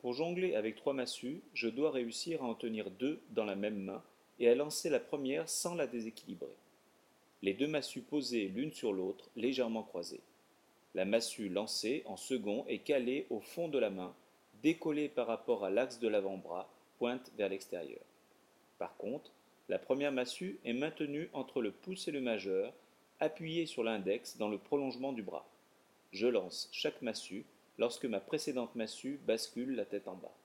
Pour jongler avec trois massues, je dois réussir à en tenir deux dans la même main et à lancer la première sans la déséquilibrer. Les deux massues posées l'une sur l'autre, légèrement croisées. La massue lancée en second est calée au fond de la main, décollée par rapport à l'axe de l'avant-bras, pointe vers l'extérieur. Par contre, la première massue est maintenue entre le pouce et le majeur, appuyée sur l'index dans le prolongement du bras. Je lance chaque massue lorsque ma précédente massue bascule la tête en bas.